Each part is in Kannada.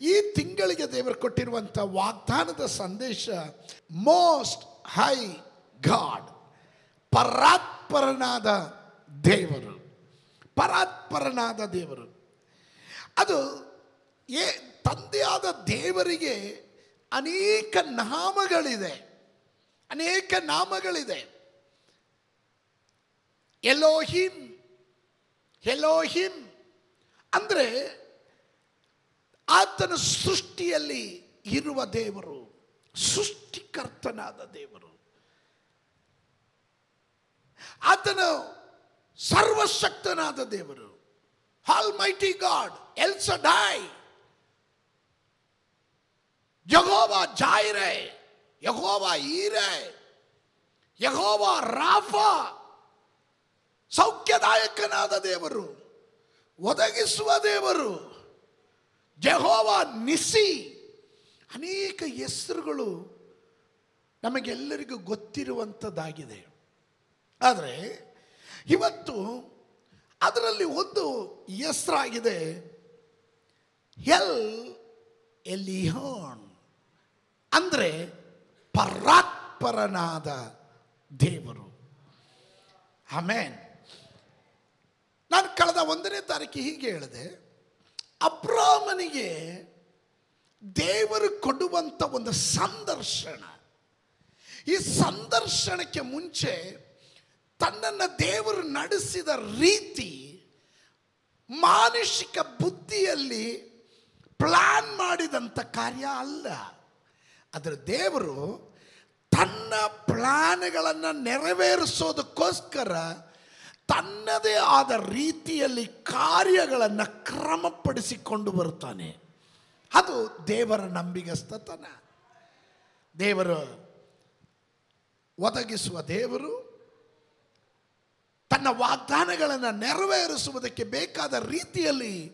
ಈ ತಿಂಗಳಿಗೆ ದೇವರು ಕೊಟ್ಟಿರುವಂಥ ವಾಗ್ದಾನದ ಸಂದೇಶ ಮೋಸ್ಟ್ ಹೈ ಗಾಡ್ ಪರಾತ್ಪರನಾದ ದೇವರು ಪರಾತ್ಪರನಾದ ದೇವರು. ಅದು ಏ, ತಂದೆಯಾದ ದೇವರಿಗೆ ಅನೇಕ ನಾಮಗಳಿದೆ ಅನೇಕ ನಾಮಗಳಿದೆ. ಎಲೋಹಿಮ್ ಎಲೋಹಿಮ್ ಅಂದರೆ ಆತನ ಸೃಷ್ಟಿಯಲ್ಲಿ ಇರುವ ದೇವರು, ಸೃಷ್ಟಿಕರ್ತನಾದ ದೇವರು. ಆತನು ಸರ್ವಶಕ್ತನಾದ ದೇವರು. Almighty God El Shaddai Jehovah Jireh Jehovah Jireh Jehovah Rapha. ಸೌಖ್ಯದಾಯಕನಾದ ದೇವರು, ಒದಗಿಸುವ ದೇವರು. ಜಹೋವ ನಿಸಿ. ಅನೇಕ ಹೆಸರುಗಳು ನಮಗೆಲ್ಲರಿಗೂ ಗೊತ್ತಿರುವಂಥದ್ದಾಗಿದೆ. ಆದರೆ ಇವತ್ತು ಅದರಲ್ಲಿ ಒಂದು ಹೆಸರಾಗಿದೆ ಎಲ್ ಎಲಿಹಾನ್. ಅಂದರೆ ಪರಾತ್ಪರನಾದ ದೇವರು. ಆಮೇನ್. ನಾನು ಕಳೆದ ಒಂದನೇ ತಾರೀಕು ಹೀಗೆ ಹೇಳಿದೆ. ಅಬ್ರಾಮನಿಗೆ ದೇವರು ಕೊಡುವಂಥ ಒಂದು ಸಂದರ್ಶನ. ಈ ಸಂದರ್ಶನಕ್ಕೆ ಮುಂಚೆ ತನ್ನನ್ನು ದೇವರು ನಡೆಸಿದ ರೀತಿ ಮಾನಸಿಕ ಬುದ್ಧಿಯಲ್ಲಿ ಪ್ಲಾನ್ ಮಾಡಿದಂಥ ಕಾರ್ಯ ಅಲ್ಲ. ಅದರ ದೇವರು ತನ್ನ ಪ್ಲಾನ್ಗಳನ್ನು ನೆರವೇರಿಸೋದಕ್ಕೋಸ್ಕರ ತನ್ನದೇ ಆದ ರೀತಿಯಲ್ಲಿ ಕಾರ್ಯಗಳನ್ನು ಕ್ರಮಪಡಿಸಿಕೊಂಡು ಬರುತ್ತಾನೆ. ಅದು ದೇವರ ನಂಬಿಗಸ್ತತನ. ದೇವರು ಒದಗಿಸುವ ದೇವರು, ತನ್ನ ವಾಗ್ದಾನಗಳನ್ನು ನೆರವೇರಿಸುವುದಕ್ಕೆ ಬೇಕಾದ ರೀತಿಯಲ್ಲಿ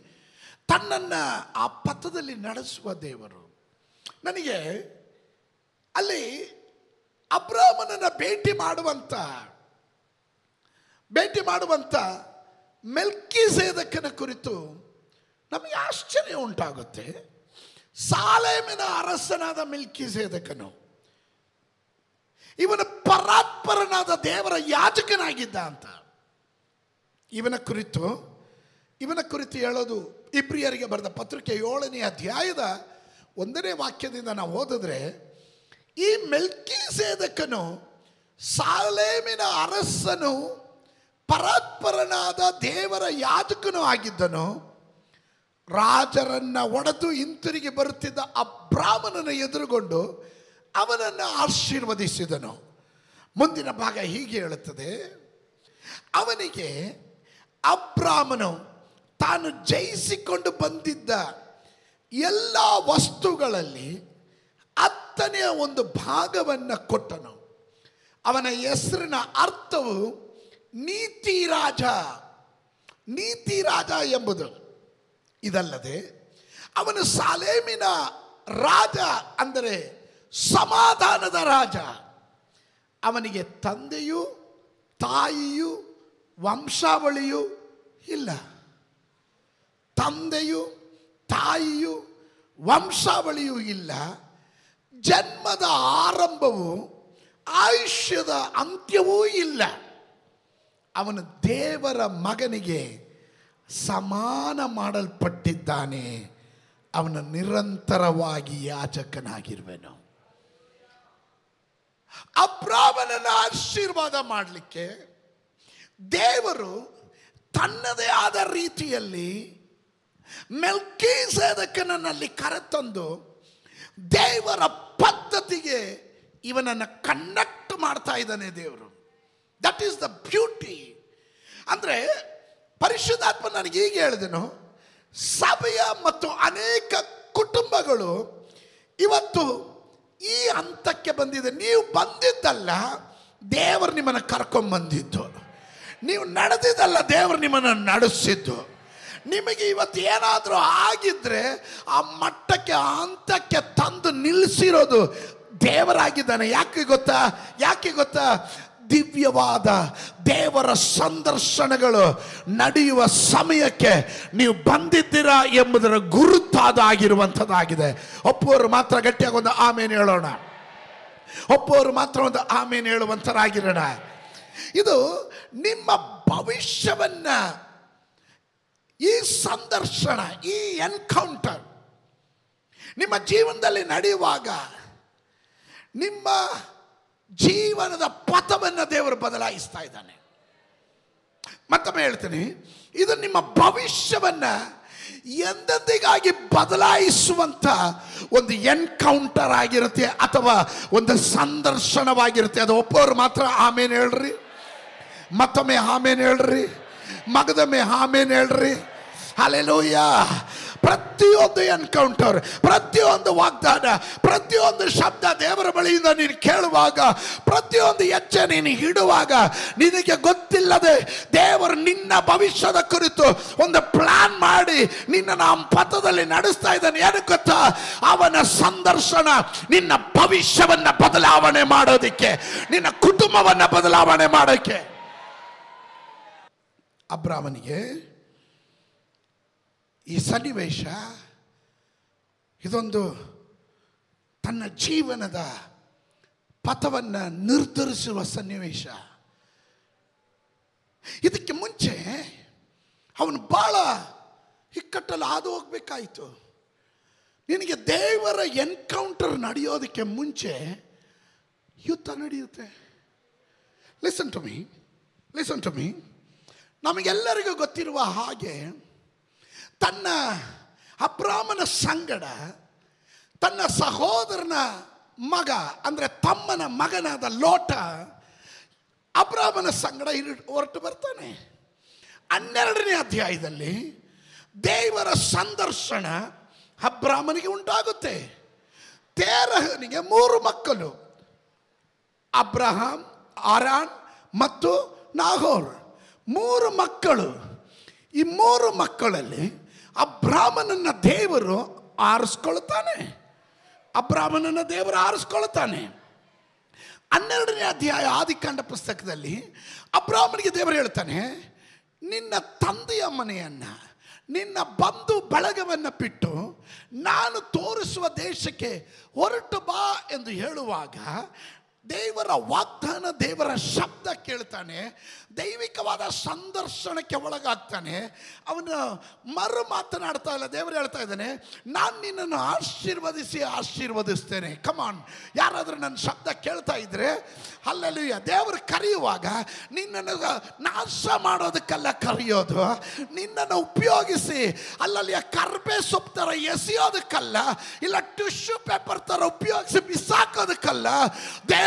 ತನ್ನನ್ನು ಆ ಪಥದಲ್ಲಿ ನಡೆಸುವ ದೇವರು. ನನಗೆ ಅಲ್ಲಿ ಅಬ್ರಾಹ್ಮನನ್ನು ಭೇಟಿ ಮಾಡುವಂಥ ಭೇಟಿ ಮಾಡುವಂಥ ಮೆಲ್ಕಿಸೇದಕ್ಕನ ಕುರಿತು ನಮಗೆ ಆಶ್ಚರ್ಯ ಉಂಟಾಗುತ್ತೆ. ಸಾಲೇಮಿನ ಅರಸನಾದ ಮೆಲ್ಕಿಸೇದಕನು ಇವನ ಪರಾತ್ಪರನಾದ ದೇವರ ಯಾಜಕನಾಗಿದ್ದ ಅಂತ. ಇವನ ಕುರಿತು ಇವನ ಕುರಿತು ಹೇಳೋದು ಇಬ್ರಿಯರಿಗೆ ಬರೆದ ಪತ್ರಿಕೆ ಏಳನೇ ಅಧ್ಯಾಯದ ಒಂದನೇ ವಾಕ್ಯದಿಂದ ನಾವು ಓದಿದ್ರೆ, ಈ ಮೆಲ್ಕಿ ಸೇದಕನು ಸಾಲೇಮಿನ ಅರಸನು ಪರಾತ್ಪರನಾದ ದೇವರ ಯಾಜಕನು ಆಗಿದ್ದನು. ರಾಜರನ್ನ ಒಡೆದು ಹಿಂತಿರುಗಿ ಬರುತ್ತಿದ್ದ ಆ ಬ್ರಾಹ್ಮಣನ ಎದುರುಗೊಂಡು ಅವನನ್ನು ಆಶೀರ್ವದಿಸಿದನು. ಮುಂದಿನ ಭಾಗ ಹೀಗೆ ಹೇಳುತ್ತದೆ. ಅವನಿಗೆ ಅಬ್ರಾಹ್ಮನು ತಾನು ಜಯಿಸಿಕೊಂಡು ಬಂದಿದ್ದ ಎಲ್ಲ ವಸ್ತುಗಳಲ್ಲಿ ಹತ್ತನೆಯ ಒಂದು ಭಾಗವನ್ನು ಕೊಟ್ಟನು. ಅವನ ಹೆಸರಿನ ಅರ್ಥವು ನೀತಿ ರಾಜ ನೀತಿ ರಾಜ ಎಂಬುದು. ಇದಲ್ಲದೆ ಅವನು ಸಾಲೇಮಿನ ರಾಜ ಅಂದರೆ ಸಮಾಧಾನದ ರಾಜ. ಅವನಿಗೆ ತಂದೆಯು ತಾಯಿಯು ವಂಶಾವಳಿಯು ಇಲ್ಲ. ತಂದೆಯು ತಾಯಿಯು ವಂಶಾವಳಿಯೂ ಇಲ್ಲ. ಜನ್ಮದ ಆರಂಭವು ಆಯುಷ್ಯದ ಅಂತ್ಯವೂ ಇಲ್ಲ. ಅವನು ದೇವರ ಮಗನಿಗೆ ಸಮಾನ ಮಾಡಲ್ಪಟ್ಟಿದ್ದಾನೆ. ಅವನು ನಿರಂತರವಾಗಿ ಯಾಜಕನಾಗಿರುವೆನು. ಅಬ್ರಾಹ್ಮಣನ ಆಶೀರ್ವಾದ ಮಾಡಲಿಕ್ಕೆ ದೇವರು ತನ್ನದೇ ಆದ ರೀತಿಯಲ್ಲಿ ಮೆಲ್ಕೀಸೇದಕನಲ್ಲಿ ಕರೆತಂದು ದೇವರ ಪದ್ಧತಿಗೆ ಇವನನ್ನು ಕನೆಕ್ಟ್ ಮಾಡ್ತಾ ಇದ್ದಾನೆ ದೇವರು. ದಟ್ ಈಸ್ ದ ಬ್ಯೂಟಿ ಅಂದರೆ ಪರಿಶುದ್ಧಾತ್ಮ ನನಗೆ ಹೀಗೆ ಹೇಳಿದೆನು, ಸಭೆಯ ಮತ್ತು ಅನೇಕ ಕುಟುಂಬಗಳು ಇವತ್ತು ಈ ಹಂತಕ್ಕೆ ಬಂದಿದೆ. ನೀವು ಬಂದಿದ್ದಲ್ಲ, ದೇವರು ನಿಮ್ಮನ್ನು ಕರ್ಕೊಂಬಂದಿದ್ದು ನೀವು ನಡೆದಿದ್ದಲ್ಲ, ದೇವರು ನಿಮ್ಮನ್ನು ನಡೆಸಿದ್ದು. ನಿಮಗೆ ಇವತ್ತು ಏನಾದರೂ ಆಗಿದ್ದರೆ ಆ ಮಟ್ಟಕ್ಕೆ ಹಂತಕ್ಕೆ ತಂದು ನಿಲ್ಲಿಸಿರೋದು ದೇವರಾಗಿದ್ದಾನೆ. ಯಾಕೆ ಗೊತ್ತಾ? ಯಾಕೆ ಗೊತ್ತಾ? ದಿವ್ಯವಾದ ದೇವರ ಸಂದರ್ಶನಗಳು ನಡೆಯುವ ಸಮಯಕ್ಕೆ ನೀವು ಬಂದಿದ್ದೀರಾ ಎಂಬುದರ ಗುರುತಾದಾಗಿರುವಂಥದ್ದಾಗಿದೆ. ಒಪ್ಪುವರು ಮಾತ್ರ ಗಟ್ಟಿಯಾಗಿ ಒಂದು ಆಮೇಲೆ ಹೇಳೋಣ. ಒಪ್ಪುವರು ಮಾತ್ರ ಒಂದು ಆಮೇಲೆ ಹೇಳುವಂಥರಾಗಿರೋಣ. ಇದು ನಿಮ್ಮ ಭವಿಷ್ಯವನ್ನ ಈ ಸಂದರ್ಶನ, ಈ ಎನ್ಕೌಂಟರ್ ನಿಮ್ಮ ಜೀವನದಲ್ಲಿ ನಡೆಯುವಾಗ ನಿಮ್ಮ ಜೀವನದ ಪಥವನ್ನು ದೇವರು ಬದಲಾಯಿಸ್ತಾ ಇದ್ದಾನೆ. ಮತ್ತೊಮ್ಮೆ ಹೇಳ್ತೀನಿ, ಇದು ನಿಮ್ಮ ಭವಿಷ್ಯವನ್ನ ಎಂದೆಂದಿಗಾಗಿ ಬದಲಾಯಿಸುವಂತ ಒಂದು ಎನ್ಕೌಂಟರ್ ಆಗಿರುತ್ತೆ ಅಥವಾ ಒಂದು ಸಂದರ್ಶನವಾಗಿರುತ್ತೆ. ಅದು ಒಬ್ಬರು ಮಾತ್ರ ಆಮೇಲೆ ಹೇಳ್ರಿ. ಮತ್ತೊಮ್ಮೆ ಆಮೇಲೆ ಹೇಳ್ರಿ. ಮಗದೊಮ್ಮೆ ಆಮೇಲೆ ಹೇಳ್ರಿ. ಅಲ್ಲೆಲೂಯ್ಯ ಪ್ರತಿಯೊಂದು ಎನ್ಕೌಂಟರ್ ಪ್ರತಿಯೊಂದು ವಾಗ್ದಾನ, ಪ್ರತಿಯೊಂದು ಶಬ್ದ ದೇವರ ಬಳಿಯಿಂದ ನೀನು ಕೇಳುವಾಗ, ಪ್ರತಿಯೊಂದು ಹೆಜ್ಜೆ ನೀನು ಇಡುವಾಗ ನಿನಗೆ ಗೊತ್ತಿಲ್ಲದೆ ದೇವರು ನಿನ್ನ ಭವಿಷ್ಯದ ಕುರಿತು ಒಂದು ಪ್ಲಾನ್ ಮಾಡಿ ನಿನ್ನ ಆ ಪಥದಲ್ಲಿ ನಡೆಸ್ತಾ ಇದ್ದಾನೆ. ಏನು ಗೊತ್ತಾ? ಅವನ ಸಂದರ್ಶನ ನಿನ್ನ ಭವಿಷ್ಯವನ್ನ ಬದಲಾವಣೆ ಮಾಡೋದಿಕ್ಕೆ, ನಿನ್ನ ಕುಟುಂಬವನ್ನ ಬದಲಾವಣೆ ಮಾಡೋಕ್ಕೆ ಅಬ್ರಾಮನಿಗೆ ಈ ಸನ್ನಿವೇಶ ಇದೊಂದು ತನ್ನ ಜೀವನದ ಪಥವನ್ನು ನಿರ್ಧರಿಸುವ ಸನ್ನಿವೇಶ. ಇದಕ್ಕೆ ಮುಂಚೆ ಅವನು ಬಹಳ ಇಕ್ಕಟ್ಟಲ್ಲಿ ಹಾದು ಹೋಗ್ಬೇಕಾಯಿತು. ನಿನಗೆ ದೇವರ ಎನ್ಕೌಂಟರ್ ನಡೆಯೋದಕ್ಕೆ ಮುಂಚೆ ಯುದ್ಧ ನಡೆಯುತ್ತೆ. Listen to me listen to me ನಮಗೆಲ್ಲರಿಗೂ ಗೊತ್ತಿರುವ ಹಾಗೆ ತನ್ನ ಅಬ್ರಾಹ್ಮನ ಸಂಗಡ, ತನ್ನ ಸಹೋದರನ ಮಗ, ಅಂದರೆ ತಮ್ಮನ ಮಗನಾದ ಲೋಟ ಅಬ್ರಾಹ್ಮನ ಸಂಗಡ ಇರು- ಹೊರಟು ಬರ್ತಾನೆ. ಹನ್ನೆರಡನೇ ಅಧ್ಯಾಯದಲ್ಲಿ ದೇವರ ಸಂದರ್ಶನ ಅಬ್ರಾಮನಿಗೆ ಉಂಟಾಗುತ್ತೆ. ತೇರಹನಿಗೆ ಮೂರು ಮಕ್ಕಳು, ಅಬ್ರಹಾಂ, ಆರಾನ್ ಮತ್ತು ನಾಗೋರ್ ಮೂರು ಮಕ್ಕಳು. ಈ ಮೂರು ಮಕ್ಕಳಲ್ಲಿ ಅಬ್ರಾಮನನ್ನ ದೇವರು ಆರಿಸ್ಕೊಳ್ತಾನೆ. ಅಬ್ರಾಹ್ಮನನ್ನ ದೇವರು ಆರಿಸ್ಕೊಳ್ತಾನೆ. ಹನ್ನೆರಡನೇ ಅಧ್ಯಾಯ ಆದಿಕಾಂಡ ಪುಸ್ತಕದಲ್ಲಿ ಅಬ್ರಾಹ್ಮನಿಗೆ ದೇವರು ಹೇಳ್ತಾನೆ, ನಿನ್ನ ತಂದೆಯ ಮನೆಯನ್ನು, ನಿನ್ನ ಬಂಧು ಬಳಗವನ್ನು ಬಿಟ್ಟು ನಾನು ತೋರಿಸುವ ದೇಶಕ್ಕೆ ಹೊರಟು ಬಾ ಎಂದು ಹೇಳುವಾಗ ದೇವರ ವಾಗ್ದಾನ, ದೇವರ ಶಬ್ದ ಕೇಳ್ತಾನೆ, ದೈವಿಕವಾದ ಸಂದರ್ಶನಕ್ಕೆ ಒಳಗಾಗ್ತಾನೆ, ಅವನು ಮರು ಮಾತನಾಡ್ತಾ ಇಲ್ಲ. ದೇವರು ಹೇಳ್ತಾ ಇದ್ದಾನೆ, ನಾನು ನಿನ್ನನ್ನು ಆಶೀರ್ವದಿಸಿ ಆಶೀರ್ವದಿಸ್ತೇನೆ. ಕಮಾನ್ ಯಾರಾದರೂ ನನ್ನ ಶಬ್ದ ಕೇಳ್ತಾ ಇದ್ರೆ ಅಲ್ಲಲ್ಲಿ ದೇವರು ಕರೆಯುವಾಗ, ನಿನ್ನನ್ನು ನಾಶ ಮಾಡೋದಕ್ಕೆಲ್ಲ ಕರೆಯೋದು, ನಿನ್ನನ್ನು ಉಪಯೋಗಿಸಿ, ಅಲ್ಲಲ್ಲಿ ಕರ್ಬೆ ಸೊಪ್ಪು ಥರ ಎಸೆಯೋದಕ್ಕಲ್ಲ, ಇಲ್ಲ ಟಿಶ್ಯೂ ಪೇಪರ್ ಥರ ಉಪಯೋಗಿಸಿ ಬಿಸಾಕೋದಕ್ಕಲ್ಲ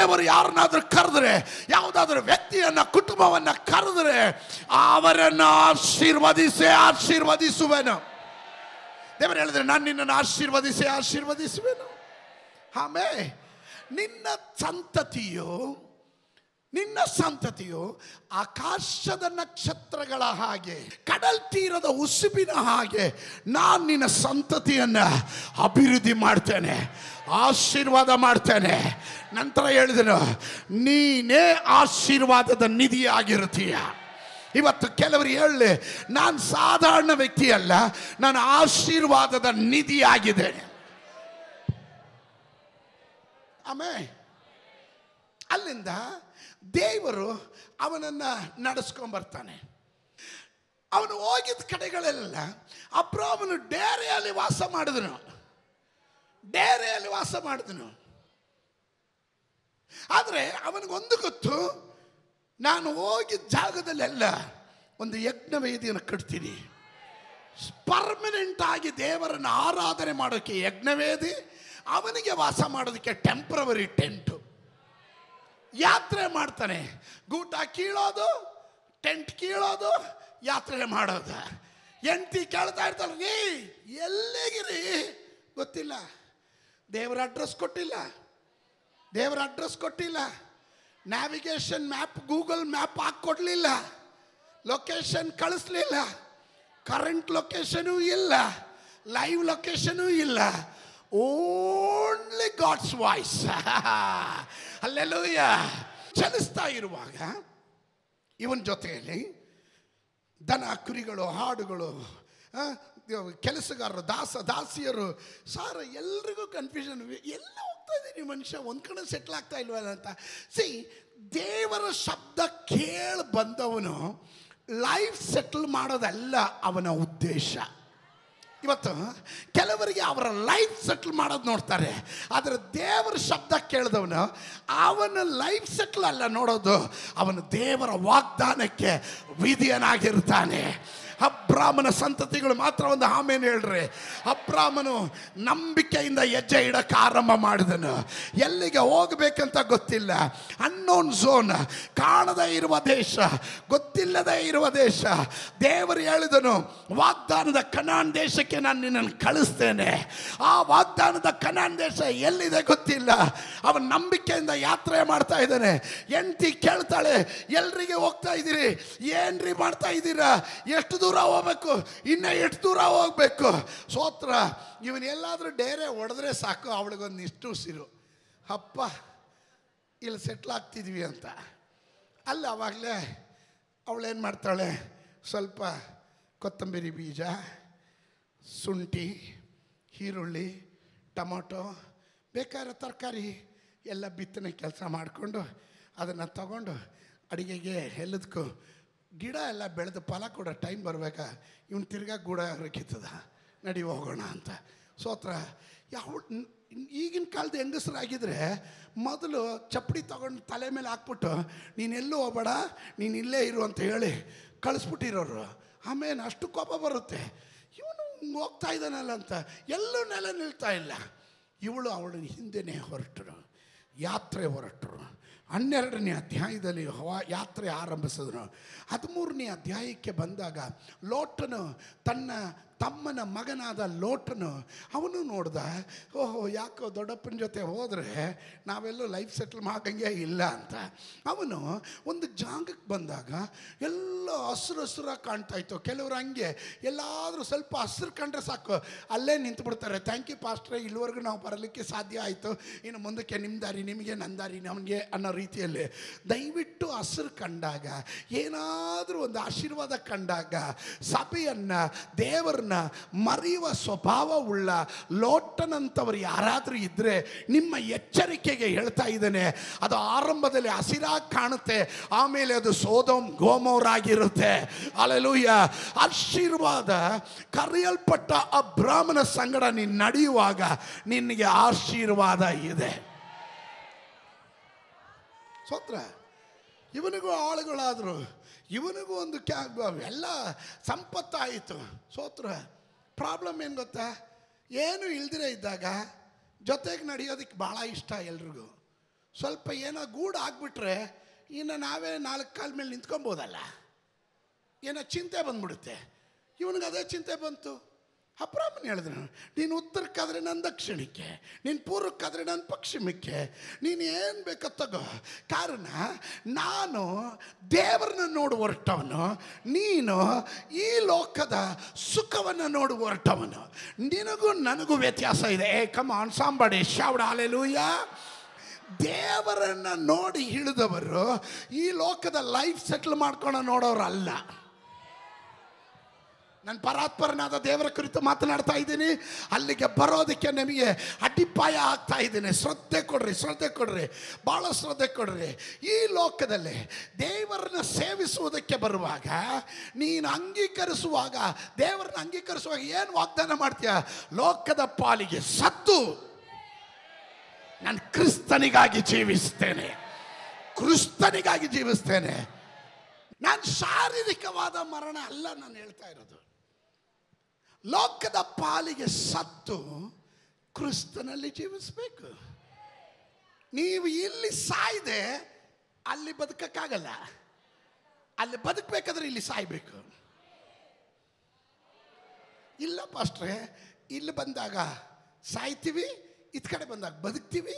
ದೇವರು ಯಾರನ್ನಾದ್ರೂ ಕರೆದ್ರೆ, ಯಾವುದಾದ್ರೂ ವ್ಯಕ್ತಿಯನ್ನ, ಕುಟುಂಬವನ್ನ ಕರೆದ್ರೆ ಅವರನ್ನು ಆಶೀರ್ವದಿಸಿ ಆಶೀರ್ವದಿಸುವೆನು. ದೇವರು ಹೇಳಿದ್ರೆ, ನಾನು ನಿನ್ನನ್ನು ಆಶೀರ್ವದಿಸಿ ಆಶೀರ್ವದಿಸುವೆನು. ಆಮೇಲೆ, ನಿನ್ನ ಸಂತತಿಯು ನಿನ್ನ ಸಂತತಿಯು ಆಕಾಶದ ನಕ್ಷತ್ರಗಳ ಹಾಗೆ, ಕಡಲ್ ತೀರದ ಉಸುಬಿನ ಹಾಗೆ ನಾನು ನಿನ್ನ ಸಂತತಿಯನ್ನ ಅಭಿವೃದ್ಧಿ ಮಾಡ್ತೇನೆ, ಆಶೀರ್ವಾದ ಮಾಡ್ತೇನೆ. ನಂತರ ಹೇಳಿದನು, ನೀನೇ ಆಶೀರ್ವಾದದ ನಿಧಿಯಾಗಿರುತ್ತೀಯ. ಇವತ್ತು ಕೆಲವರು ಹೇಳಲಿ, ನಾನು ಸಾಧಾರಣ ವ್ಯಕ್ತಿಯಲ್ಲ, ನಾನು ಆಶೀರ್ವಾದದ ನಿಧಿಯಾಗಿದ್ದೇನೆ. ಆಮೇ ಅಲ್ಲಿಂದ ದೇವರು ಅವನನ್ನು ನಡೆಸ್ಕೊಂಬರ್ತಾನೆ. ಅವನು ಹೋಗಿದ್ದ ಕಡೆಗಳೆಲ್ಲ ಅವನು ಡೇರೆಯಲ್ಲಿ ವಾಸ ಮಾಡಿದನು. ಡೇರೆಯಲ್ಲಿ ವಾಸ ಮಾಡಿದನು. ಆದರೆ ಅವನಿಗೊಂದು ಗೊತ್ತು, ನಾನು ಹೋಗಿದ್ದ ಜಾಗದಲ್ಲೆಲ್ಲ ಒಂದು ಯಜ್ಞ ವೇದಿಯನ್ನು ಕಟ್ತೀನಿ. ಪರ್ಮನೆಂಟ್ ಆಗಿ ದೇವರನ್ನು ಆರಾಧನೆ ಮಾಡೋಕ್ಕೆ ಯಜ್ಞವೇದಿ, ಅವನಿಗೆ ವಾಸ ಮಾಡೋದಕ್ಕೆ ಟೆಂಪ್ರವರಿ ಟೆಂಟು ಯಾತ್ರೆ ಮಾಡ್ತಾನೆ. ಗೂಟ ಕೀಳೋದು, ಟೆಂಟ್ ಕೀಳೋದು, ಯಾತ್ರೆ ಮಾಡೋದು. ಹೆಂಡ್ತಿ ಕೇಳ್ತಾ ಇರ್ತಾರ ರೀ ಎಲ್ಲಿಗಿರಿ ಗೊತ್ತಿಲ್ಲ. ದೇವರ ಅಡ್ರೆಸ್ ಕೊಟ್ಟಿಲ್ಲ. ದೇವರ ಅಡ್ರೆಸ್ ಕೊಟ್ಟಿಲ್ಲ. ನ್ಯಾವಿಗೇಷನ್ ಮ್ಯಾಪ್ ಗೂಗಲ್ ಮ್ಯಾಪ್ ಹಾಕ್ಕೊಡ್ಲಿಲ್ಲ. ಲೊಕೇಶನ್ ಕಳಿಸ್ಲಿಲ್ಲ. ಕರೆಂಟ್ ಲೊಕೇಶನು ಇಲ್ಲ. ಲೈವ್ ಲೊಕೇಶನು ಇಲ್ಲ. ಓನ್ಲಿ ಗಾಡ್ಸ್ ವಾಯ್ಸ್ ಅಲ್ಲೆಲ್ಲೂಯ್ಯ ಚಲಿಸ್ತಾ ಇರುವಾಗ ಇವನ ಜೊತೆಯಲ್ಲಿ ದನ, ಕುರಿಗಳು, ಹಾಡುಗಳು ಕೆಲಸಗಾರರು, ದಾಸ, ದಾಸಿಯರು, ಸಾರ, ಎಲ್ರಿಗೂ ಕನ್ಫ್ಯೂಷನ್ ಎಲ್ಲ ಹೋಗ್ತಾ ಇದ್ದೀನಿ ಮನುಷ್ಯ, ಒಂದು ಕಡೆ ಸೆಟ್ಲ್ ಆಗ್ತಾ ಇಲ್ವಲ್ಲ ಅಂತ. ಸಿ ದೇವರ ಶಬ್ದ ಕೇಳಿ ಬಂದವನು ಲೈಫ್ ಸೆಟ್ಲ್ ಮಾಡೋದಲ್ಲ ಅವನ ಉದ್ದೇಶ. ಇವತ್ತು ಕೆಲವರಿಗೆ ಅವರ ಲೈಫ್ ಸೆಟ್ಲ್ ಮಾಡೋದು ನೋಡ್ತಾರೆ. ಆದರೆ ದೇವರ ಶಬ್ದ ಕೇಳಿದವನು ಅವನ ಲೈಫ್ ಸೆಟ್ಲ್ ಅಲ್ಲ ನೋಡೋದು. ಅವನು ದೇವರ ವಾಗ್ದಾನಕ್ಕೆ ವಿಧಿಯನಾಗಿರ್ತಾನೆ. ಅಬ್ರಾಮನ ಸಂತತಿಗಳು ಮಾತ್ರ ಒಂದು ಆಮೇನು ಹೇಳ್ರಿ. ಅಬ್ರಾಹ್ಮನು ನಂಬಿಕೆಯಿಂದ ಹೆಜ್ಜೆ ಇಡಕ್ಕೆ ಆರಂಭ ಮಾಡಿದನು. ಎಲ್ಲಿಗೆ ಹೋಗ್ಬೇಕಂತ ಗೊತ್ತಿಲ್ಲ. ಅನ್ನೋನ್ ಝೋನ್ ಕಾಣದೇ ಇರುವ ದೇಶ, ಗೊತ್ತಿಲ್ಲದೇ ಇರುವ ದೇಶ. ದೇವರು ಹೇಳಿದನು, ವಾಗ್ದಾನದ ಕನಾನ್ ದೇಶಕ್ಕೆ ನಾನು ನಿನ್ನನ್ನು ಕಳಿಸ್ತೇನೆ. ಆ ವಾಗ್ದಾನದ ಕನಾನ್ ದೇಶ ಎಲ್ಲಿದೆ ಗೊತ್ತಿಲ್ಲ. ಅವನ ನಂಬಿಕೆಯಿಂದ ಯಾತ್ರೆ ಮಾಡ್ತಾ ಇದ್ದಾನೆ. ಹೆಂಡತಿ ಕೇಳ್ತಾಳೆ, ಎಲ್ರಿಗೆ ಹೋಗ್ತಾ ಇದ್ದೀರಿ? ಏನ್ರಿ ಮಾಡ್ತಾ ಇದ್ದೀರಾ? ಎಷ್ಟು ದೂರ ಹೋಗ್ಬೇಕು, ಇನ್ನೂ ಎಷ್ಟು ದೂರ ಹೋಗ್ಬೇಕು. ಸೋತ್ರ, ಇವನ್ ಎಲ್ಲಾದ್ರೂ ಡೇರೆ ಹೊಡೆದ್ರೆ ಸಾಕು, ಅವಳಿಗೊಂದು ಸಿರು. ಅಪ್ಪ, ಇಲ್ಲಿ ಸೆಟ್ಲ್ ಆಗ್ತಿದ್ವಿ ಅಂತ. ಅಲ್ಲಿ, ಅವಾಗಲೇ ಅವಳೇನು ಮಾಡ್ತಾಳೆ? ಸ್ವಲ್ಪ ಕೊತ್ತಂಬರಿ ಬೀಜ, ಶುಂಠಿ, ಈರುಳ್ಳಿ, ಟೊಮೊಟೊ, ಬೇಕಾದ್ರೆ ತರಕಾರಿ, ಎಲ್ಲ ಬಿತ್ತನೆ ಕೆಲಸ ಮಾಡಿಕೊಂಡು ಅದನ್ನು ತಗೊಂಡು ಅಡುಗೆಗೆ ಎಲ್ಲದಕ್ಕೂ ಗಿಡ ಎಲ್ಲ ಬೆಳೆದು ಫಲ ಕೊಡೋ ಟೈಮ್ ಬರಬೇಕಾ. ಇವ್ನು ತಿರ್ಗಾ ಗೂಡ ಕಿತ್ತದ. ನಡಿ ಹೋಗೋಣ ಅಂತ. ಸೋತ್ರ ಯಾವ ಈಗಿನ ಕಾಲದ ಹೆಂಗಸರಾಗಿದ್ರೆ ಮೊದಲು ಚಪ್ಪಡಿ ತೊಗೊಂಡು ತಲೆ ಮೇಲೆ ಹಾಕ್ಬಿಟ್ಟು, ನೀನು ಎಲ್ಲೂ ಹೋಗ್ಬೇಡ, ನೀನು ಇಲ್ಲೇ ಇರು ಅಂತ ಹೇಳಿ ಕಳಿಸ್ಬಿಟ್ಟಿರೋರು. ಆಮೇಲೆ ಅಷ್ಟು ಕೋಪ ಬರುತ್ತೆ. ಇವನು ಹೋಗ್ತಾ ಇದ್ದಾನಲ್ಲ ಅಂತ ಎಲ್ಲೂ ನೆಲ ನಿಲ್ತಾ ಇಲ್ಲ. ಇವಳು ಅವಳ ಹಿಂದೆನೇ ಹೊರಟರು. ಯಾತ್ರೆ ಹೊರಟರು. ಹನ್ನೆರಡನೇ ಅಧ್ಯಾಯದಲ್ಲಿ ಹವ ಯಾತ್ರೆ ಆರಂಭಿಸಿದ್ರು ಹದಿಮೂರನೇ ಅಧ್ಯಾಯಕ್ಕೆ ಬಂದಾಗ ಲೋಟನು ತನ್ನ ತಮ್ಮನ ಮಗನಾದ ಲೋಟನು ಅವನು ನೋಡ್ದ, ಓಹೋ, ಯಾಕೋ ದೊಡ್ಡಪ್ಪನ ಜೊತೆ ಹೋದರೆ ನಾವೆಲ್ಲೂ ಲೈಫ್ ಸೆಟ್ಲ್ ಮಾಡಂಗೆ ಇಲ್ಲ ಅಂತ. ಅವನು ಒಂದು ಜಾಗಕ್ಕೆ ಬಂದಾಗ ಎಲ್ಲ ಹಸಿರು ಹಸಿರಾಗಿ ಕಾಣ್ತಾ ಇತ್ತು. ಕೆಲವರು ಹಂಗೆ, ಎಲ್ಲಾದರೂ ಸ್ವಲ್ಪ ಹಸಿರು ಕಂಡ್ರೆ ಸಾಕು. ಅಲ್ಲೇ ನಿಂತು ಬಿಡ್ತಾರೆ ಥ್ಯಾಂಕ್ ಯು ಪಾಸ್ಟ್ರೆ ಇಲ್ಲಿವರೆಗೂ ನಾವು ಬರಲಿಕ್ಕೆ ಸಾಧ್ಯ ಆಯಿತು. ಇನ್ನು ಮುಂದಕ್ಕೆ ನಿಮ್ಮ ದಾರಿ, ನಿಮಗೆ ನನ್ನ ದಾರಿ, ನಮಗೆ ಅನ್ನೋ ರೀತಿಯಲ್ಲಿ ದಯವಿಟ್ಟು ಹಸಿರು ಕಂಡಾಗ, ಏನಾದರೂ ಒಂದು ಆಶೀರ್ವಾದ ಕಂಡಾಗ, ಸಭೆಯನ್ನು ದೇವರನ್ನ ಮರೆಯುವ ಸ್ವಭಾವವುಳ್ಳ ಲೋಟನಂಥವ್ರು ಯಾರಾದರೂ ಇದ್ದರೆ ನಿಮ್ಮ ಎಚ್ಚರಿಕೆಗೆ ಹೇಳ್ತಾ ಇದ್ದೇನೆ. ಅದು ಆರಂಭದಲ್ಲಿ ಹಸಿರಾಗಿ ಕಾಣುತ್ತೆ, ಆಮೇಲೆ ಅದು ಸೋದೋಮ್ ಗೋಮೋರಾಗಿರುತ್ತೆ. ಅಲೆಲೂಯ ಆಶೀರ್ವಾದ ಕರೆಯಲ್ಪಟ್ಟ ಆ ಬ್ರಾಹ್ಮಣ ಸಂಗಡ ನೀನು ನಡೆಯುವಾಗ ನಿನಗೆ ಆಶೀರ್ವಾದ ಇದೆ. ಸೋತ್ರ. ಇವನಿಗೂ ಆಳುಗಳಾದರು, ಇವನಿಗೂ ಒಂದು ಕ್ಯಾ, ಎಲ್ಲ ಸಂಪತ್ತಾಯಿತು. ಸೋತ್ರ ಪ್ರಾಬ್ಲಮ್ ಏನು ಗೊತ್ತಾ? ಏನು ಇಲ್ದಿರೇ ಇದ್ದಾಗ ಜೊತೆಗೆ ನಡೆಯೋದಕ್ಕೆ ಭಾಳ ಇಷ್ಟ ಎಲ್ರಿಗೂ. ಸ್ವಲ್ಪ ಏನೋ ಗೂಡು ಆಗಿಬಿಟ್ರೆ ಇನ್ನು ನಾವೇ ನಾಲ್ಕು ಕಾಲ ಮೇಲೆ ನಿಂತ್ಕೊಬೋದಲ್ಲ? ಏನೋ ಚಿಂತೆ ಬಂದ್ಬಿಡುತ್ತೆ. ಇವನಿಗೆ ಅದೇ ಚಿಂತೆ ಬಂತು. ಅಬ್ರಾಹ್ಮನ್ ಹೇಳಿದ್ರು, ನೀನು ಉತ್ತರಕ್ಕಾದ್ರೆ ನನ್ನ ದಕ್ಷಿಣಕ್ಕೆ, ನೀನು ಪೂರ್ವಕ್ಕಾದ್ರೆ ನನ್ನ ಪಶ್ಚಿಮಕ್ಕೆ, ನೀನು ಏನು ಬೇಕೋ ತಗೋ. ಕಾರಣ, ನಾನು ದೇವರನ್ನ ನೋಡು ಹೊರಟವನು ನೀನು ಈ ಲೋಕದ ಸುಖವನ್ನು ನೋಡು ಹೊರಟವನು ನಿನಗೂ ನನಗೂ ವ್ಯತ್ಯಾಸ ಇದೆ. ಏ come on somebody shout a hallelujah ದೇವರನ್ನು ನೋಡಿ ಹಿಡಿದವರು ಈ ಲೋಕದ ಲೈಫ್ ಸೆಟ್ಲ್ ಮಾಡ್ಕೊಂಡು ನೋಡೋರು ಅಲ್ಲ ನಾನು ಪರಾತ್ಪರನಾದ ದೇವರ ಕುರಿತು ಮಾತನಾಡ್ತಾ ಇದ್ದೀನಿ. ಅಲ್ಲಿಗೆ ಬರೋದಕ್ಕೆ ನಿಮಗೆ ಅಡಿಪಾಯ ಆಗ್ತಾ ಇದ್ದೀನಿ. ಶ್ರದ್ಧೆ ಕೊಡ್ರಿ ಶ್ರದ್ಧೆ ಕೊಡ್ರಿ ಭಾಳ ಶ್ರದ್ಧೆ ಕೊಡ್ರಿ. ಈ ಲೋಕದಲ್ಲಿ ದೇವರನ್ನ ಸೇವಿಸುವುದಕ್ಕೆ ಬರುವಾಗ, ನೀನು ಅಂಗೀಕರಿಸುವಾಗ, ದೇವರನ್ನ ಅಂಗೀಕರಿಸುವಾಗ ಏನು ವಾಗ್ದಾನ ಮಾಡ್ತೀಯ? ಲೋಕದ ಪಾಲಿಗೆ ಸತ್ತು. ನಾನು ಕ್ರಿಸ್ತನಿಗಾಗಿ ಜೀವಿಸ್ತೇನೆ ಕ್ರಿಸ್ತನಿಗಾಗಿ ಜೀವಿಸ್ತೇನೆ ನಾನು ಶಾರೀರಿಕವಾದ ಮರಣ ಅಲ್ಲ, ನಾನು ಹೇಳ್ತಾ ಇರೋದು. ಲೋಕದ ಪಾಲಿಗೆ ಸತ್ತು ಕ್ರಿಸ್ತನಲ್ಲಿ ಜೀವಿಸಬೇಕು. ನೀವು ಇಲ್ಲಿ ಸಾಯ್ದೆ ಅಲ್ಲಿ ಬದುಕಕ್ಕಾಗಲ್ಲ. ಅಲ್ಲಿ ಬದುಕಬೇಕಾದ್ರೆ ಇಲ್ಲಿ ಸಾಯ್ಬೇಕು. ಇಲ್ಲ ಪಾಸ್ಟ್ರೆ, ಇಲ್ಲಿ ಬಂದಾಗ ಸಾಯ್ತೀವಿ ಇತ್ ಕಡೆ ಬಂದಾಗ ಬದುಕ್ತೀವಿ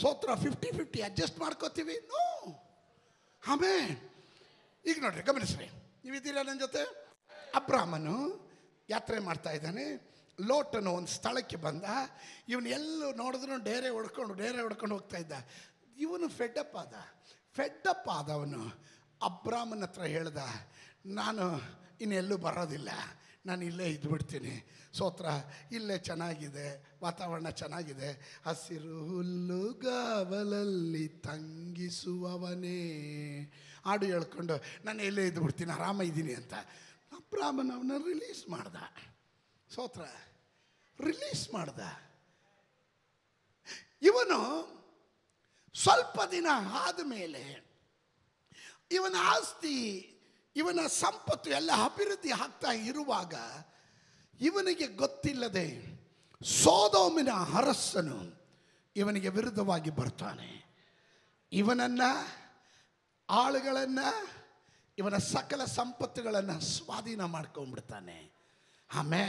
ಸೋತ್ರ ಫಿಫ್ಟಿ ಫಿಫ್ಟಿ ಅಡ್ಜಸ್ಟ್ ಮಾಡ್ಕೋತೀವಿ. ನೋ ಆಮೇಲೆ ಈಗ ನೋಡ್ರಿ, ಗಮನಿಸ್ರಿ. ನೀವಿದ್ದೀರಾ ನನ್ನ ಜೊತೆ? ಅಬ್ರಾಹ್ಮನು ಯಾತ್ರೆ ಮಾಡ್ತಾ ಇದ್ದಾನೆ. ಲೋಟನು ಒಂದು ಸ್ಥಳಕ್ಕೆ ಬಂದ. ಇವನು ಎಲ್ಲೂ ನೋಡಿದ್ರು ಡೇರೆ ಹೊಡ್ಕೊಂಡು ಡೇರೆ ಹೊಡ್ಕೊಂಡು ಹೋಗ್ತಾ ಇದ್ದ. ಇವನು ಫೆಡ್ಡಪ್ ಆದ. ಫೆಡ್ಡಪ್ ಆದವನು ಅಬ್ರಾಮನ ಹತ್ರ ಹೇಳ್ದ, ನಾನು ಇನ್ನೆಲ್ಲೂ ಬರೋದಿಲ್ಲ. ನಾನು ಇಲ್ಲೇ ಇದ್ಬಿಡ್ತೀನಿ. ಸೋತ್ರ, ಇಲ್ಲೇ ಚೆನ್ನಾಗಿದೆ. ವಾತಾವರಣ ಚೆನ್ನಾಗಿದೆ. ಹಸಿರು ಹುಲ್ಲುಗಾವಲಲ್ಲಿ ತಂಗಿಸುವವನೇ. ಹಾಡು ಹೇಳ್ಕೊಂಡು, ನಾನು ಇಲ್ಲೇ ಇದ್ಬಿಡ್ತೀನಿ. ಆರಾಮ ಇದ್ದೀನಿ ಅಂತ. ಅಬ್ರಾಮನ್ ರಿಲೀಸ್ ಮಾಡ್ದ. ಸೋತ್ರ ರಿಲೀಸ್ ಮಾಡ್ದ. ಇವನು ಸ್ವಲ್ಪ ದಿನ ಆದಮೇಲೆ ಇವನ ಆಸ್ತಿ, ಇವನ ಸಂಪತ್ತು ಎಲ್ಲ ಅಭಿವೃದ್ಧಿ ಆಗ್ತಾ ಇರುವಾಗ ಇವನಿಗೆ ಗೊತ್ತಿಲ್ಲದೆ ಸೋದೋಮಿನ ಅರಸ್ಸನು ಇವನಿಗೆ ವಿರುದ್ಧವಾಗಿ ಬರ್ತಾನೆ. ಇವನನ್ನ, ಆಳುಗಳನ್ನು ಇವನ ಸಕಲ ಸಂಪತ್ತುಗಳನ್ನು ಸ್ವಾಧೀನ ಮಾಡ್ಕೊಂಡ್ಬಿಡ್ತಾನೆ. ಆಮೇ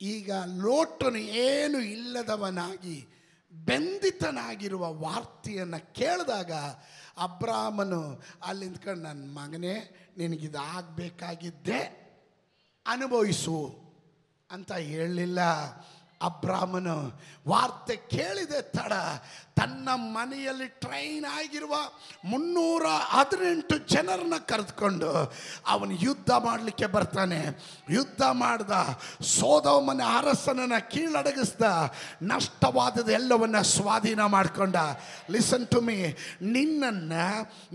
ಈಗ ಲೋಟನು ಏನು ಇಲ್ಲದವನಾಗಿ ಬೆಂದಿತನಾಗಿರುವ ವಾರ್ತೆಯನ್ನು ಕೇಳಿದಾಗ ಅಬ್ರಾಹ್ಮನು ಅಲ್ಲಿ ನನ್ನ ಮಗನೇ ನಿನಗಿದು ಆಗಬೇಕಾಗಿದ್ದೆ ಅನುಭವಿಸು. ಅಂತ ಹೇಳಲಿಲ್ಲ. ಅಬ್ರಾಹ್ಮನು ವಾರ್ತೆ ಕೇಳಿದೆ ತಡ. ತನ್ನ ಮನೆಯಲ್ಲಿ ಟ್ರೈನ್ ಆಗಿರುವ ಮುನ್ನೂರ ಹದಿನೆಂಟು ಜನರನ್ನ ಕರೆದುಕೊಂಡು ಅವನು ಯುದ್ಧ ಮಾಡಲಿಕ್ಕೆ ಬರ್ತಾನೆ. ಯುದ್ಧ ಮಾಡ್ದ ಸೋದವಮನ ಅರಸನನ್ನ ಕೀಳಡಗಿಸ್ದ ನಷ್ಟವಾದದ ಎಲ್ಲವನ್ನ ಸ್ವಾಧೀನ ಮಾಡಿಕೊಂಡ. ಲಿಸನ್ ಟು ಮೀ ನಿನ್ನನ್ನು